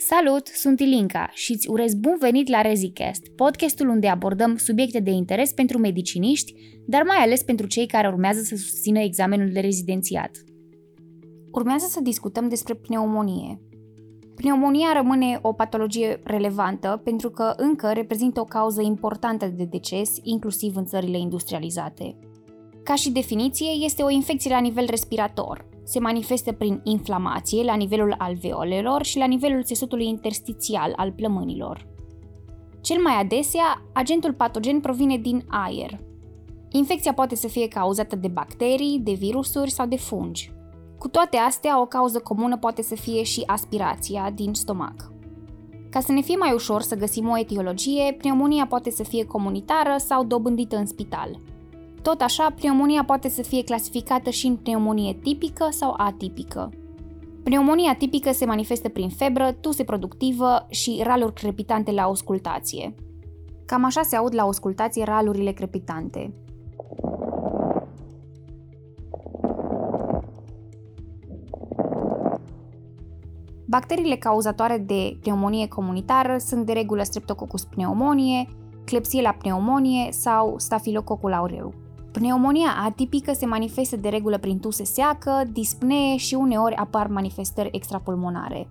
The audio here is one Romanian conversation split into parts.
Salut, sunt Ilinca și îți urez bun venit la ReziCast, podcastul unde abordăm subiecte de interes pentru mediciniști, dar mai ales pentru cei care urmează să susțină examenul de rezidențiat. Urmează să discutăm despre pneumonie. Pneumonia rămâne o patologie relevantă pentru că încă reprezintă o cauză importantă de deces, inclusiv în țările industrializate. Ca și definiție, este o infecție la nivel respirator, se manifestă prin inflamație la nivelul alveolelor și la nivelul țesutului interstițial al plămânilor. Cel mai adesea, agentul patogen provine din aer. Infecția poate să fie cauzată de bacterii, de virusuri sau de fungi. Cu toate astea, o cauză comună poate să fie și aspirația din stomac. Ca să ne fie mai ușor să găsim o etiologie, pneumonia poate să fie comunitară sau dobândită în spital – tot așa, pneumonia poate să fie clasificată și în pneumonie tipică sau atipică. Pneumonia tipică se manifestă prin febră, tuse productivă și raluri crepitante la auscultație. Cam așa se aud la auscultație ralurile crepitante. Bacteriile cauzatoare de pneumonie comunitară sunt de regulă Streptococcus pneumonie, Klebsiella pneumonie sau Staphylococcus aureus. Pneumonia atipică se manifestă de regulă prin tuse seacă, dispnee și uneori apar manifestări extrapulmonare.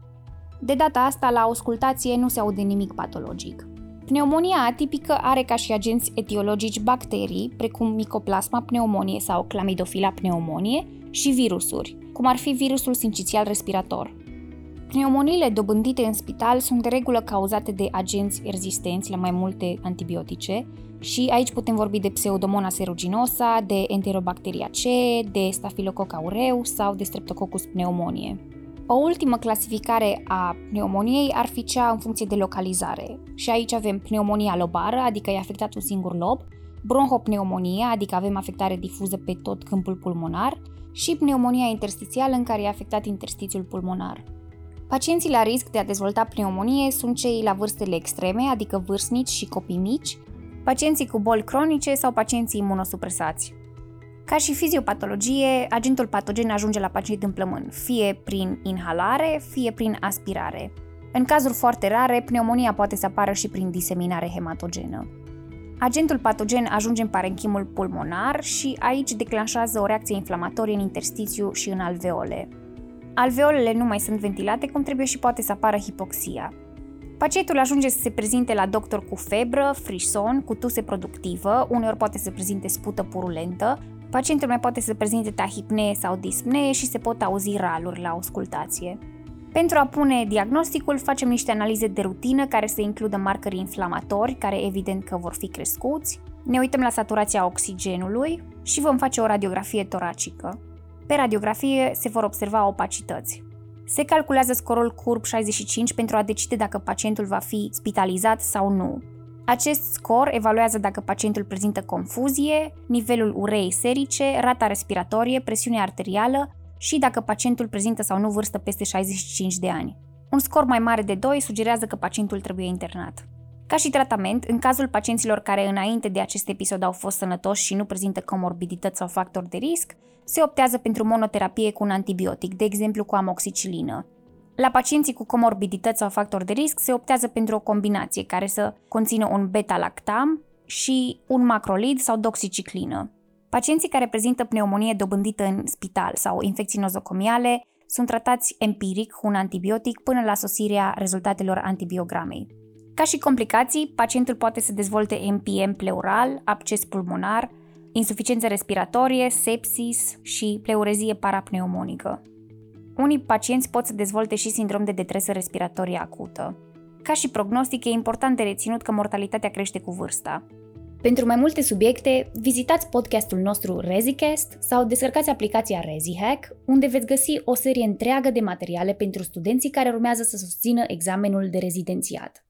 De data asta, la auscultație nu se aude nimic patologic. Pneumonia atipică are ca și agenți etiologici bacterii, precum Mycoplasma pneumonie sau Chlamydophylla pneumonie, și virusuri, cum ar fi virusul sincitial respirator. Pneumoniile dobândite în spital sunt de regulă cauzate de agenți rezistenți la mai multe antibiotice, și aici putem vorbi de Pseudomonas aeruginosa, de Enterobacteria C, de Staphylococcus aureus sau de Streptococcus pneumonie. O ultimă clasificare a pneumoniei ar fi cea în funcție de localizare. Și aici avem pneumonia lobară, adică e afectat un singur lob, bronhopneumonie, adică avem afectare difuză pe tot câmpul pulmonar, și pneumonia interstițială, în care e afectat interstițiul pulmonar. Pacienții la risc de a dezvolta pneumonie sunt cei la vârstele extreme, adică vârstnici și copii mici, pacienții cu boli cronice sau pacienții imunosupresați. Ca și fiziopatologie, agentul patogen ajunge la pacient în plămân, fie prin inhalare, fie prin aspirare. În cazuri foarte rare, pneumonia poate să apară și prin diseminare hematogenă. Agentul patogen ajunge în parenchimul pulmonar și aici declanșează o reacție inflamatorie în interstițiu și în alveole. Alveolele nu mai sunt ventilate cum trebuie și poate să apară hipoxia. Pacientul ajunge să se prezinte la doctor cu febră, frison, cu tuse productivă, uneori poate să prezinte spută purulentă, pacientul mai poate să prezinte tahipnee sau dispnee și se pot auzi raluri la auscultație. Pentru a pune diagnosticul, facem niște analize de rutină care să includă marcări inflamatori, care evident că vor fi crescuți, ne uităm la saturația oxigenului și vom face o radiografie toracică. Pe radiografie se vor observa opacități. Se calculează scorul CURB 65 pentru a decide dacă pacientul va fi spitalizat sau nu. Acest scor evaluează dacă pacientul prezintă confuzie, nivelul urei serice, rata respiratorie, presiunea arterială și dacă pacientul prezintă sau nu vârstă peste 65 de ani. Un scor mai mare de 2 sugerează că pacientul trebuie internat. Ca și tratament, în cazul pacienților care înainte de acest episod au fost sănătoși și nu prezintă comorbidități sau factori de risc, se optează pentru monoterapie cu un antibiotic, de exemplu cu amoxicilină. La pacienții cu comorbidități sau factori de risc se optează pentru o combinație care să conțină un beta-lactam și un macrolid sau doxiciclină. Pacienții care prezintă pneumonie dobândită în spital sau infecții nozocomiale sunt tratați empiric cu un antibiotic până la sosirea rezultatelor antibiogramei. Ca și complicații, pacientul poate să dezvolte MPM pleural, absces pulmonar, insuficiență respiratorie, sepsis și pleurezie parapneumonică. Unii pacienți pot să dezvolte și sindrom de detresă respiratorie acută. Ca și prognostic, e important de reținut că mortalitatea crește cu vârsta. Pentru mai multe subiecte, vizitați podcastul nostru ReziCast sau descărcați aplicația ReziHack, unde veți găsi o serie întreagă de materiale pentru studenții care urmează să susțină examenul de rezidențiat.